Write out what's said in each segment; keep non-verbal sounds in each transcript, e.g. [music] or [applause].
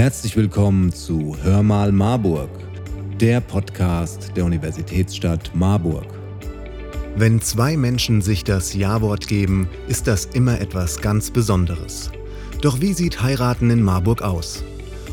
Herzlich willkommen zu Hör mal Marburg, der Podcast der Universitätsstadt Marburg. Wenn zwei Menschen sich das Ja-Wort geben, ist das immer etwas ganz Besonderes. Doch wie sieht Heiraten in Marburg aus?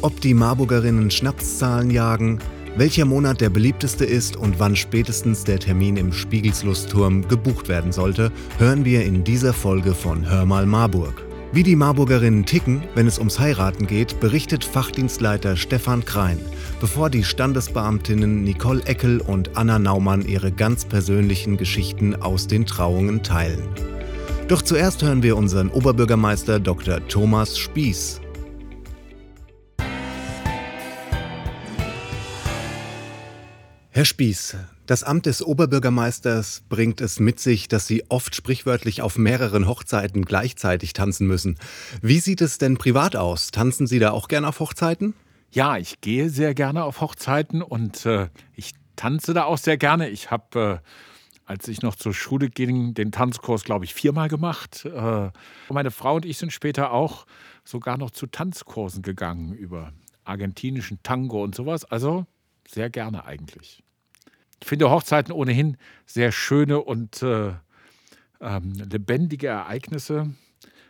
Ob die Marburgerinnen Schnapszahlen jagen, welcher Monat der beliebteste ist und wann spätestens der Termin im Spiegelslustturm gebucht werden sollte, hören wir in dieser Folge von Hör mal Marburg. Wie die Marburgerinnen ticken, wenn es ums Heiraten geht, berichtet Fachdienstleiter Stefan Krein, bevor die Standesbeamtinnen Nicole Eckel und Anna Naumann ihre ganz persönlichen Geschichten aus den Trauungen teilen. Doch zuerst hören wir unseren Oberbürgermeister Dr. Thomas Spieß. Herr Spieß, das Amt des Oberbürgermeisters bringt es mit sich, dass Sie oft sprichwörtlich auf mehreren Hochzeiten gleichzeitig tanzen müssen. Wie sieht es denn privat aus? Tanzen Sie da auch gerne auf Hochzeiten? Ja, ich gehe sehr gerne auf Hochzeiten und äh, ich tanze da auch sehr gerne. Ich habe, äh, als ich noch zur Schule ging, den Tanzkurs, glaube ich, viermal gemacht. Äh, meine Frau und ich sind später auch sogar noch zu Tanzkursen gegangen über argentinischen Tango und sowas. Also sehr gerne eigentlich. Ich finde Hochzeiten ohnehin sehr schöne und äh, ähm, lebendige Ereignisse.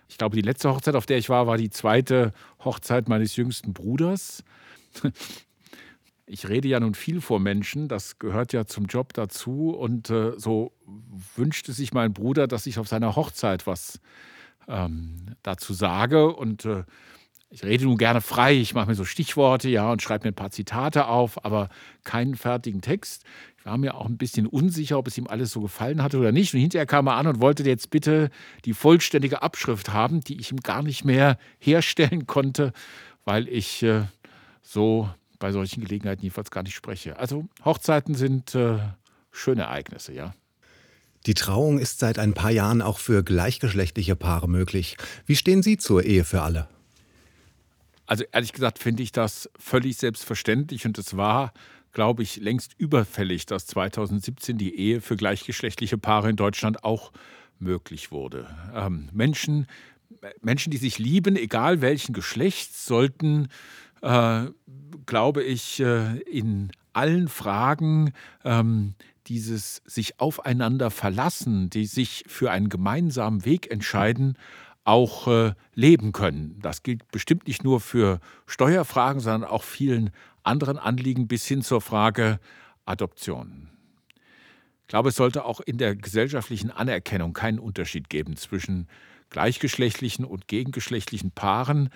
Ich glaube, die letzte Hochzeit, auf der ich war, war die zweite Hochzeit meines jüngsten Bruders. Ich rede ja nun viel vor Menschen, das gehört ja zum Job dazu. Und äh, so wünschte sich mein Bruder, dass ich auf seiner Hochzeit was ähm, dazu sage. Und äh, ich rede nun gerne frei, ich mache mir so Stichworte, ja, und schreibe mir ein paar Zitate auf, aber keinen fertigen Text. Ich war mir auch ein bisschen unsicher, ob es ihm alles so gefallen hatte oder nicht. Und hinterher kam er an und wollte jetzt bitte die vollständige Abschrift haben, die ich ihm gar nicht mehr [laughs] herstellen konnte, weil ich äh, so bei solchen Gelegenheiten jedenfalls gar nicht spreche. Also Hochzeiten sind äh, schöne Ereignisse, ja. Die Trauung ist seit ein paar Jahren auch für gleichgeschlechtliche Paare möglich. Wie stehen Sie zur Ehe für alle? Also ehrlich gesagt finde ich das völlig selbstverständlich und es war glaube ich, längst überfällig, dass 2017 die Ehe für gleichgeschlechtliche Paare in Deutschland auch möglich wurde. Ähm, Menschen, Menschen, die sich lieben, egal welchen Geschlechts, sollten, äh, glaube ich, äh, in allen Fragen ähm, dieses sich aufeinander verlassen, die sich für einen gemeinsamen Weg entscheiden, auch äh, leben können. Das gilt bestimmt nicht nur für Steuerfragen, sondern auch vielen anderen Anliegen bis hin zur Frage Adoption. Ich glaube, es sollte auch in der gesellschaftlichen Anerkennung keinen Unterschied geben zwischen gleichgeschlechtlichen und gegengeschlechtlichen Paaren.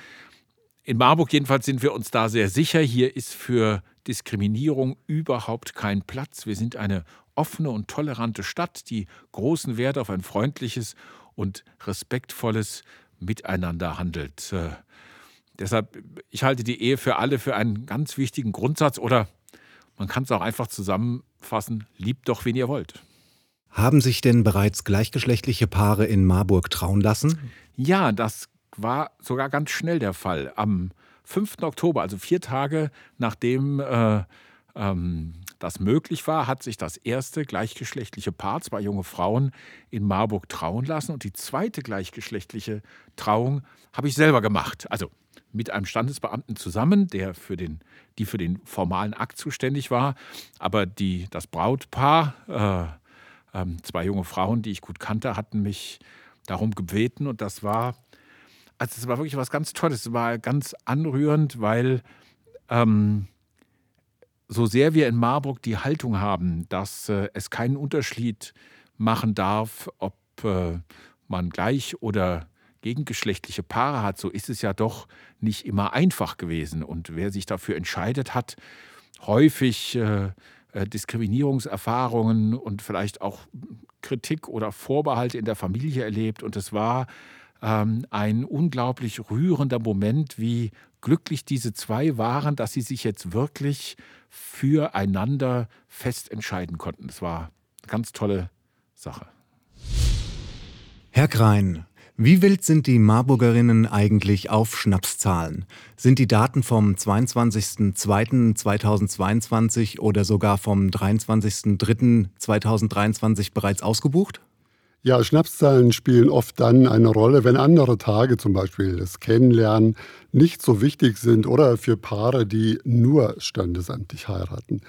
In Marburg jedenfalls sind wir uns da sehr sicher. Hier ist für Diskriminierung überhaupt kein Platz. Wir sind eine offene und tolerante Stadt, die großen Wert auf ein freundliches und respektvolles Miteinander handelt. Äh, Deshalb, ich halte die Ehe für alle für einen ganz wichtigen Grundsatz oder man kann es auch einfach zusammenfassen, liebt doch, wen ihr wollt. Haben sich denn bereits gleichgeschlechtliche Paare in Marburg trauen lassen? Ja, das war sogar ganz schnell der Fall. Am 5. Oktober, also vier Tage nachdem äh, ähm, das möglich war, hat sich das erste gleichgeschlechtliche Paar, zwei junge Frauen, in Marburg trauen lassen. Und die zweite gleichgeschlechtliche Trauung habe ich selber gemacht. Also mit einem Standesbeamten zusammen, der für den, die für den formalen Akt zuständig war. Aber die, das Brautpaar, äh, äh, zwei junge Frauen, die ich gut kannte, hatten mich darum gebeten. Und das war, also es war wirklich was ganz Tolles. Es war ganz anrührend, weil ähm, so sehr wir in Marburg die Haltung haben, dass äh, es keinen Unterschied machen darf, ob äh, man gleich oder gegengeschlechtliche Paare hat, so ist es ja doch nicht immer einfach gewesen. Und wer sich dafür entscheidet, hat häufig äh, äh, Diskriminierungserfahrungen und vielleicht auch Kritik oder Vorbehalte in der Familie erlebt. Und es war ähm, ein unglaublich rührender Moment, wie glücklich diese zwei waren, dass sie sich jetzt wirklich füreinander fest entscheiden konnten. Es war eine ganz tolle Sache. Herr Krein, wie wild sind die Marburgerinnen eigentlich auf Schnapszahlen? Sind die Daten vom 22.02.2022 oder sogar vom 23.03.2023 bereits ausgebucht? Ja, Schnapszahlen spielen oft dann eine Rolle, wenn andere Tage, zum Beispiel das Kennenlernen, nicht so wichtig sind oder für Paare, die nur standesamtlich heiraten.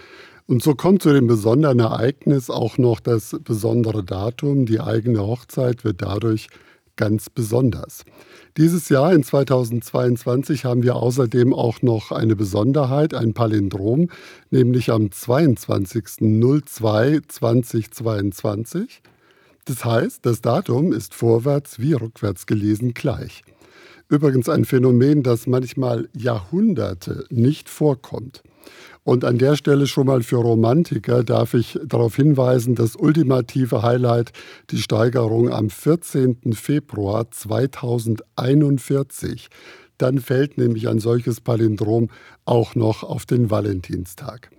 Und so kommt zu dem besonderen Ereignis auch noch das besondere Datum. Die eigene Hochzeit wird dadurch ganz besonders. Dieses Jahr in 2022 haben wir außerdem auch noch eine Besonderheit, ein Palindrom, nämlich am 22.02.2022. Das heißt, das Datum ist vorwärts wie rückwärts gelesen gleich. Übrigens ein Phänomen, das manchmal Jahrhunderte nicht vorkommt. Und an der Stelle schon mal für Romantiker darf ich darauf hinweisen, das ultimative Highlight, die Steigerung am 14. Februar 2041. Dann fällt nämlich ein solches Palindrom auch noch auf den Valentinstag.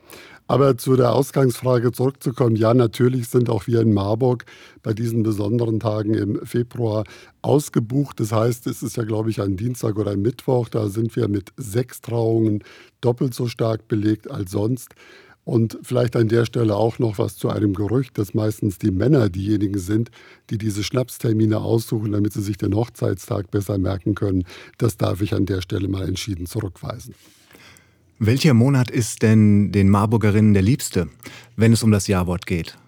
Aber zu der Ausgangsfrage zurückzukommen, ja, natürlich sind auch wir in Marburg bei diesen besonderen Tagen im Februar ausgebucht. Das heißt, es ist ja, glaube ich, ein Dienstag oder ein Mittwoch. Da sind wir mit sechs Trauungen doppelt so stark belegt als sonst. Und vielleicht an der Stelle auch noch was zu einem Gerücht, dass meistens die Männer diejenigen sind, die diese Schnapstermine aussuchen, damit sie sich den Hochzeitstag besser merken können. Das darf ich an der Stelle mal entschieden zurückweisen. Welcher Monat ist denn den Marburgerinnen der liebste, wenn es um das Jawort geht?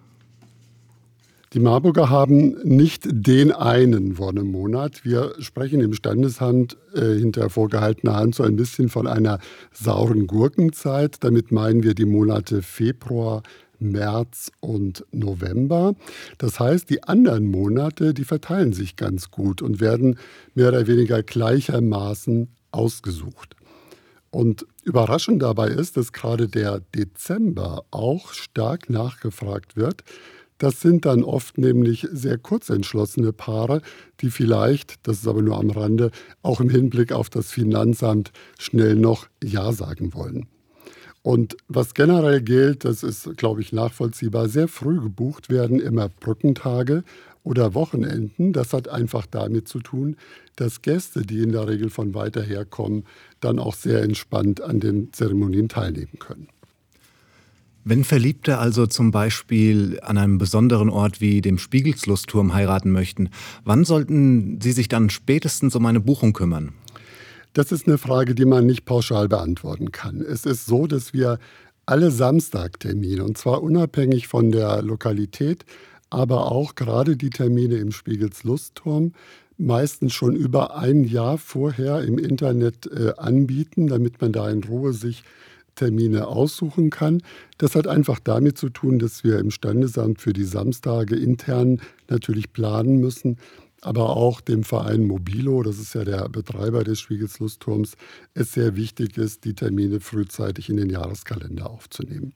Die Marburger haben nicht den einen Wonnemonat. Wir sprechen im Standesamt äh, hinter vorgehaltener Hand so ein bisschen von einer sauren Gurkenzeit. Damit meinen wir die Monate Februar, März und November. Das heißt, die anderen Monate, die verteilen sich ganz gut und werden mehr oder weniger gleichermaßen ausgesucht. Und überraschend dabei ist, dass gerade der Dezember auch stark nachgefragt wird. Das sind dann oft nämlich sehr kurzentschlossene Paare, die vielleicht, das ist aber nur am Rande, auch im Hinblick auf das Finanzamt schnell noch Ja sagen wollen. Und was generell gilt, das ist, glaube ich, nachvollziehbar, sehr früh gebucht werden immer Brückentage oder Wochenenden. Das hat einfach damit zu tun, dass Gäste, die in der Regel von weiter her kommen, dann auch sehr entspannt an den Zeremonien teilnehmen können. Wenn Verliebte also zum Beispiel an einem besonderen Ort wie dem Spiegelslustturm heiraten möchten, wann sollten sie sich dann spätestens um eine Buchung kümmern? Das ist eine Frage, die man nicht pauschal beantworten kann. Es ist so, dass wir alle Samstagtermine, und zwar unabhängig von der Lokalität, aber auch gerade die Termine im Spiegels Lustturm meistens schon über ein Jahr vorher im Internet äh, anbieten, damit man da in Ruhe sich Termine aussuchen kann. Das hat einfach damit zu tun, dass wir im Standesamt für die Samstage intern natürlich planen müssen, aber auch dem Verein Mobilo, das ist ja der Betreiber des Spiegels Lustturms, es sehr wichtig ist, die Termine frühzeitig in den Jahreskalender aufzunehmen.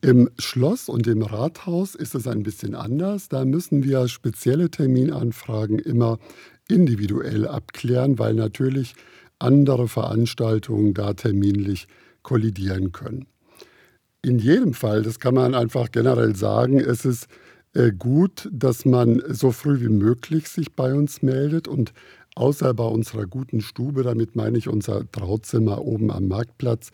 Im Schloss und im Rathaus ist es ein bisschen anders. Da müssen wir spezielle Terminanfragen immer individuell abklären, weil natürlich andere Veranstaltungen da terminlich kollidieren können. In jedem Fall, das kann man einfach generell sagen, es ist äh, gut, dass man so früh wie möglich sich bei uns meldet und außer bei unserer guten Stube, damit meine ich unser Trauzimmer oben am Marktplatz,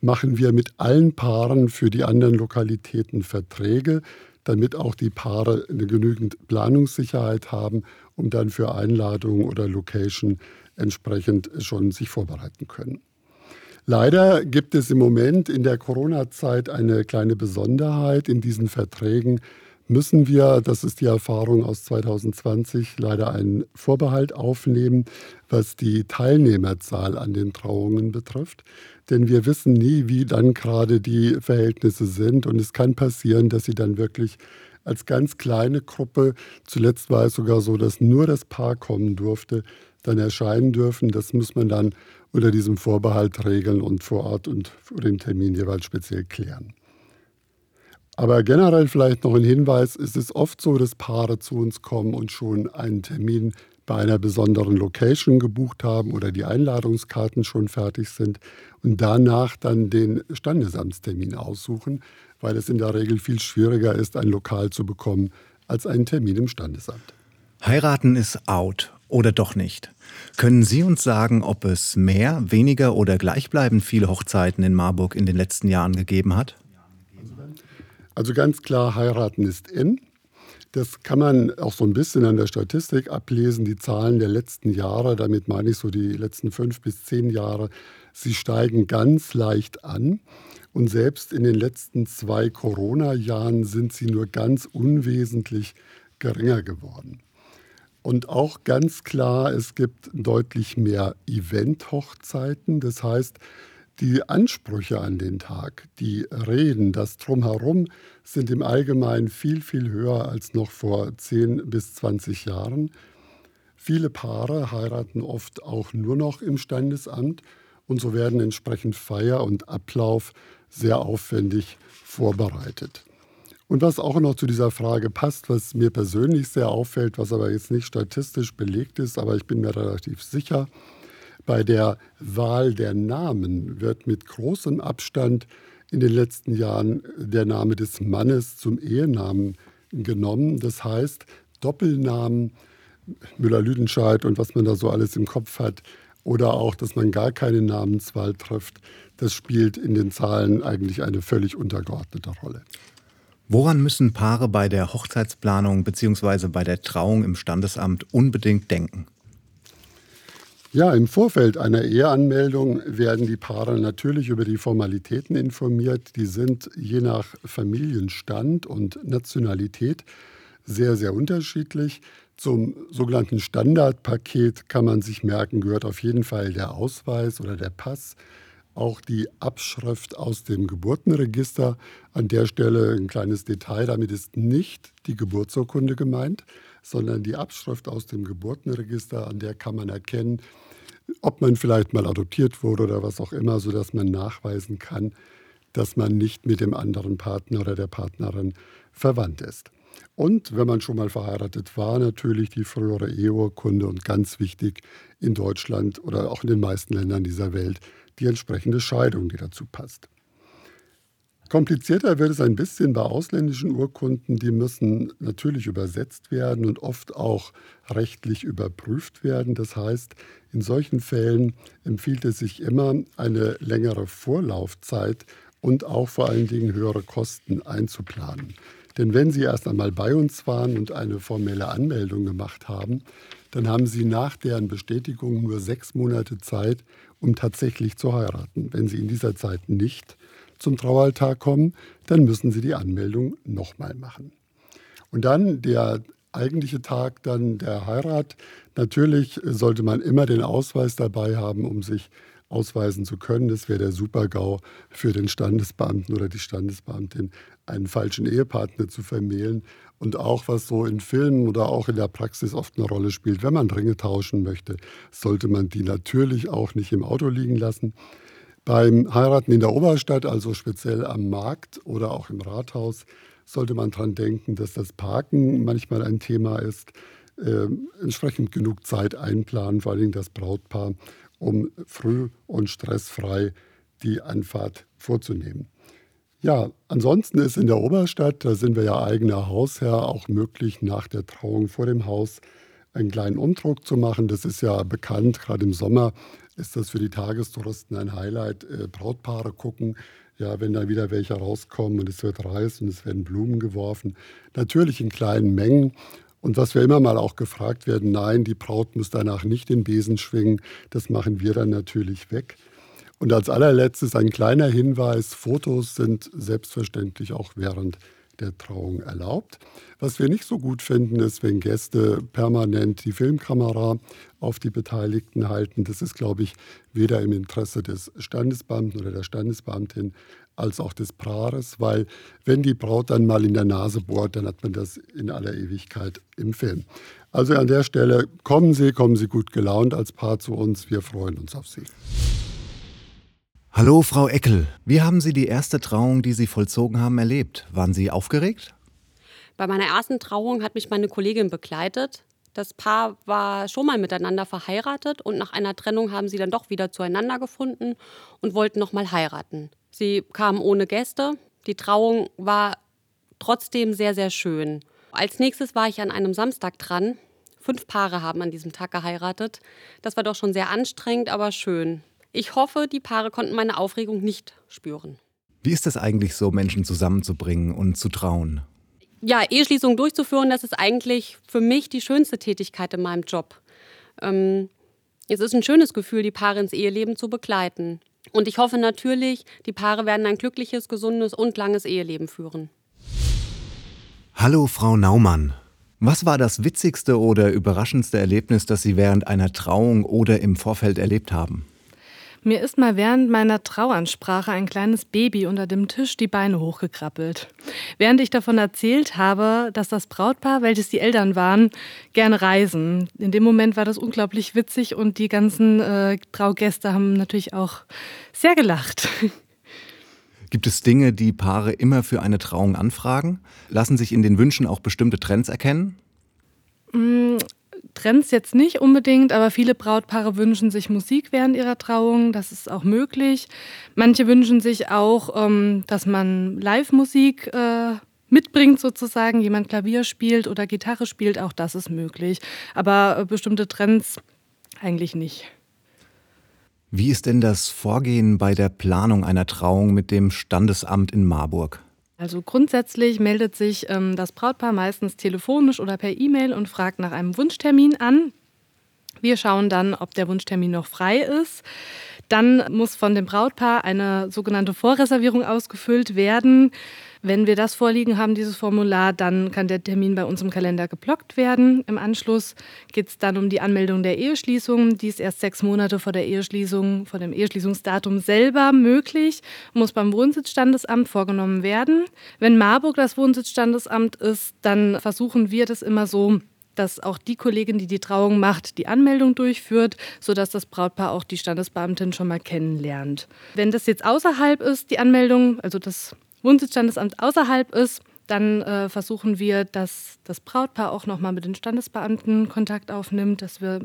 machen wir mit allen Paaren für die anderen Lokalitäten Verträge, damit auch die Paare eine genügend Planungssicherheit haben, um dann für Einladungen oder Location entsprechend schon sich vorbereiten können. Leider gibt es im Moment in der Corona-Zeit eine kleine Besonderheit in diesen Verträgen müssen wir, das ist die Erfahrung aus 2020, leider einen Vorbehalt aufnehmen, was die Teilnehmerzahl an den Trauungen betrifft. Denn wir wissen nie, wie dann gerade die Verhältnisse sind. Und es kann passieren, dass sie dann wirklich als ganz kleine Gruppe, zuletzt war es sogar so, dass nur das Paar kommen durfte, dann erscheinen dürfen. Das muss man dann unter diesem Vorbehalt regeln und vor Ort und vor dem Termin jeweils speziell klären. Aber generell vielleicht noch ein Hinweis, es ist oft so, dass Paare zu uns kommen und schon einen Termin bei einer besonderen Location gebucht haben oder die Einladungskarten schon fertig sind und danach dann den Standesamtstermin aussuchen, weil es in der Regel viel schwieriger ist, ein Lokal zu bekommen als einen Termin im Standesamt. Heiraten ist out oder doch nicht. Können Sie uns sagen, ob es mehr, weniger oder gleichbleibend viele Hochzeiten in Marburg in den letzten Jahren gegeben hat? Also ganz klar, heiraten ist in. Das kann man auch so ein bisschen an der Statistik ablesen. Die Zahlen der letzten Jahre, damit meine ich so die letzten fünf bis zehn Jahre, sie steigen ganz leicht an. Und selbst in den letzten zwei Corona-Jahren sind sie nur ganz unwesentlich geringer geworden. Und auch ganz klar, es gibt deutlich mehr Event-Hochzeiten. Das heißt, die Ansprüche an den Tag, die Reden, das Drumherum sind im Allgemeinen viel, viel höher als noch vor 10 bis 20 Jahren. Viele Paare heiraten oft auch nur noch im Standesamt und so werden entsprechend Feier und Ablauf sehr aufwendig vorbereitet. Und was auch noch zu dieser Frage passt, was mir persönlich sehr auffällt, was aber jetzt nicht statistisch belegt ist, aber ich bin mir relativ sicher, bei der Wahl der Namen wird mit großem Abstand in den letzten Jahren der Name des Mannes zum Ehenamen genommen. Das heißt, Doppelnamen, Müller-Lüdenscheid und was man da so alles im Kopf hat, oder auch, dass man gar keine Namenswahl trifft, das spielt in den Zahlen eigentlich eine völlig untergeordnete Rolle. Woran müssen Paare bei der Hochzeitsplanung bzw. bei der Trauung im Standesamt unbedingt denken? Ja, im Vorfeld einer Eheanmeldung werden die Paare natürlich über die Formalitäten informiert. Die sind je nach Familienstand und Nationalität sehr, sehr unterschiedlich. Zum sogenannten Standardpaket kann man sich merken, gehört auf jeden Fall der Ausweis oder der Pass auch die Abschrift aus dem Geburtenregister. An der Stelle ein kleines Detail, damit ist nicht die Geburtsurkunde gemeint, sondern die Abschrift aus dem Geburtenregister, an der kann man erkennen, ob man vielleicht mal adoptiert wurde oder was auch immer, sodass man nachweisen kann, dass man nicht mit dem anderen Partner oder der Partnerin verwandt ist. Und wenn man schon mal verheiratet war, natürlich die frühere Eheurkunde und ganz wichtig in Deutschland oder auch in den meisten Ländern dieser Welt die entsprechende Scheidung, die dazu passt. Komplizierter wird es ein bisschen bei ausländischen Urkunden. Die müssen natürlich übersetzt werden und oft auch rechtlich überprüft werden. Das heißt, in solchen Fällen empfiehlt es sich immer, eine längere Vorlaufzeit und auch vor allen Dingen höhere Kosten einzuplanen. Denn wenn Sie erst einmal bei uns waren und eine formelle Anmeldung gemacht haben, dann haben Sie nach deren Bestätigung nur sechs Monate Zeit, um tatsächlich zu heiraten. Wenn Sie in dieser Zeit nicht zum Traualtar kommen, dann müssen Sie die Anmeldung nochmal machen. Und dann der eigentliche Tag dann der Heirat. Natürlich sollte man immer den Ausweis dabei haben, um sich ausweisen zu können. Das wäre der Super-GAU für den Standesbeamten oder die Standesbeamtin, einen falschen Ehepartner zu vermählen. Und auch was so in Filmen oder auch in der Praxis oft eine Rolle spielt, wenn man Ringe tauschen möchte, sollte man die natürlich auch nicht im Auto liegen lassen. Beim Heiraten in der Oberstadt, also speziell am Markt oder auch im Rathaus, sollte man daran denken, dass das Parken manchmal ein Thema ist. Äh, entsprechend genug Zeit einplanen, vor allem das Brautpaar, um früh und stressfrei die Anfahrt vorzunehmen. Ja, ansonsten ist in der Oberstadt, da sind wir ja eigener Hausherr, auch möglich, nach der Trauung vor dem Haus einen kleinen Umdruck zu machen. Das ist ja bekannt, gerade im Sommer ist das für die Tagestouristen ein Highlight. Äh, Brautpaare gucken, ja, wenn da wieder welche rauskommen und es wird Reis und es werden Blumen geworfen. Natürlich in kleinen Mengen. Und was wir immer mal auch gefragt werden, nein, die Braut muss danach nicht den Besen schwingen. Das machen wir dann natürlich weg. Und als allerletztes ein kleiner Hinweis, Fotos sind selbstverständlich auch während der Trauung erlaubt. Was wir nicht so gut finden, ist, wenn Gäste permanent die Filmkamera auf die Beteiligten halten. Das ist, glaube ich, weder im Interesse des Standesbeamten oder der Standesbeamtin als auch des Paares, weil wenn die Braut dann mal in der Nase bohrt, dann hat man das in aller Ewigkeit im Film. Also an der Stelle kommen Sie, kommen Sie gut gelaunt als Paar zu uns. Wir freuen uns auf Sie. Hallo, Frau Eckel. Wie haben Sie die erste Trauung, die Sie vollzogen haben, erlebt? Waren Sie aufgeregt? Bei meiner ersten Trauung hat mich meine Kollegin begleitet. Das Paar war schon mal miteinander verheiratet und nach einer Trennung haben sie dann doch wieder zueinander gefunden und wollten noch mal heiraten. Sie kamen ohne Gäste. Die Trauung war trotzdem sehr, sehr schön. Als nächstes war ich an einem Samstag dran. Fünf Paare haben an diesem Tag geheiratet. Das war doch schon sehr anstrengend, aber schön. Ich hoffe, die Paare konnten meine Aufregung nicht spüren. Wie ist es eigentlich so, Menschen zusammenzubringen und zu trauen? Ja, Eheschließung durchzuführen, das ist eigentlich für mich die schönste Tätigkeit in meinem Job. Ähm, es ist ein schönes Gefühl, die Paare ins Eheleben zu begleiten. Und ich hoffe natürlich, die Paare werden ein glückliches, gesundes und langes Eheleben führen. Hallo, Frau Naumann. Was war das witzigste oder überraschendste Erlebnis, das Sie während einer Trauung oder im Vorfeld erlebt haben? Mir ist mal während meiner Trauansprache ein kleines Baby unter dem Tisch die Beine hochgekrabbelt. Während ich davon erzählt habe, dass das Brautpaar, welches die Eltern waren, gerne reisen. In dem Moment war das unglaublich witzig und die ganzen äh, Traugäste haben natürlich auch sehr gelacht. [laughs] Gibt es Dinge, die Paare immer für eine Trauung anfragen? Lassen sich in den Wünschen auch bestimmte Trends erkennen? Trends jetzt nicht unbedingt, aber viele Brautpaare wünschen sich Musik während ihrer Trauung. Das ist auch möglich. Manche wünschen sich auch, ähm, dass man Live-Musik äh, mitbringt sozusagen, jemand Klavier spielt oder Gitarre spielt. Auch das ist möglich. Aber äh, bestimmte Trends eigentlich nicht. Wie ist denn das Vorgehen bei der Planung einer Trauung mit dem Standesamt in Marburg? Also grundsätzlich meldet sich ähm, das Brautpaar meistens telefonisch oder per E-Mail und fragt nach einem Wunschtermin an. Wir schauen dann, ob der Wunschtermin noch frei ist. Dann muss von dem Brautpaar eine sogenannte Vorreservierung ausgefüllt werden. Wenn wir das vorliegen haben, dieses Formular, dann kann der Termin bei uns im Kalender geblockt werden. Im Anschluss geht es dann um die Anmeldung der Eheschließung. Die ist erst sechs Monate vor der Eheschließung, vor dem Eheschließungsdatum selber möglich, muss beim Wohnsitzstandesamt vorgenommen werden. Wenn Marburg das Wohnsitzstandesamt ist, dann versuchen wir das immer so, dass auch die Kollegin, die die Trauung macht, die Anmeldung durchführt, sodass das Brautpaar auch die Standesbeamtin schon mal kennenlernt. Wenn das jetzt außerhalb ist, die Anmeldung, also das Wohnsitzstandesamt außerhalb ist, dann äh, versuchen wir, dass das Brautpaar auch nochmal mit den Standesbeamten Kontakt aufnimmt, dass wir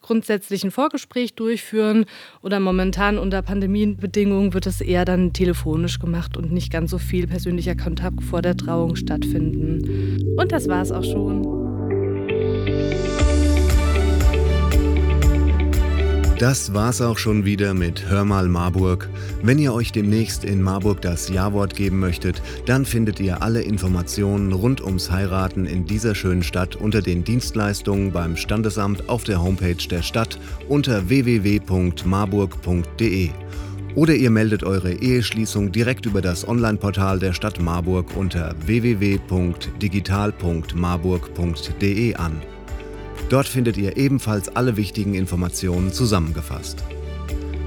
grundsätzlich ein Vorgespräch durchführen oder momentan unter Pandemiebedingungen wird es eher dann telefonisch gemacht und nicht ganz so viel persönlicher Kontakt vor der Trauung stattfinden. Und das war es auch schon. Das war's auch schon wieder mit Hör mal Marburg. Wenn ihr euch demnächst in Marburg das Ja-Wort geben möchtet, dann findet ihr alle Informationen rund ums Heiraten in dieser schönen Stadt unter den Dienstleistungen beim Standesamt auf der Homepage der Stadt unter www.marburg.de. Oder ihr meldet eure Eheschließung direkt über das Online-Portal der Stadt Marburg unter www.digital.marburg.de an. Dort findet ihr ebenfalls alle wichtigen Informationen zusammengefasst.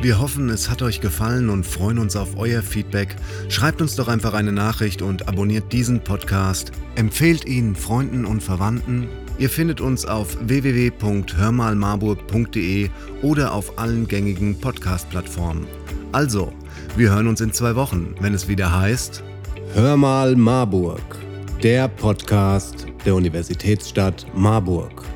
Wir hoffen, es hat euch gefallen und freuen uns auf euer Feedback. Schreibt uns doch einfach eine Nachricht und abonniert diesen Podcast. Empfehlt ihn Freunden und Verwandten. Ihr findet uns auf www.hörmalmarburg.de oder auf allen gängigen Podcast-Plattformen. Also, wir hören uns in zwei Wochen, wenn es wieder heißt Hör mal Marburg, der Podcast der Universitätsstadt Marburg.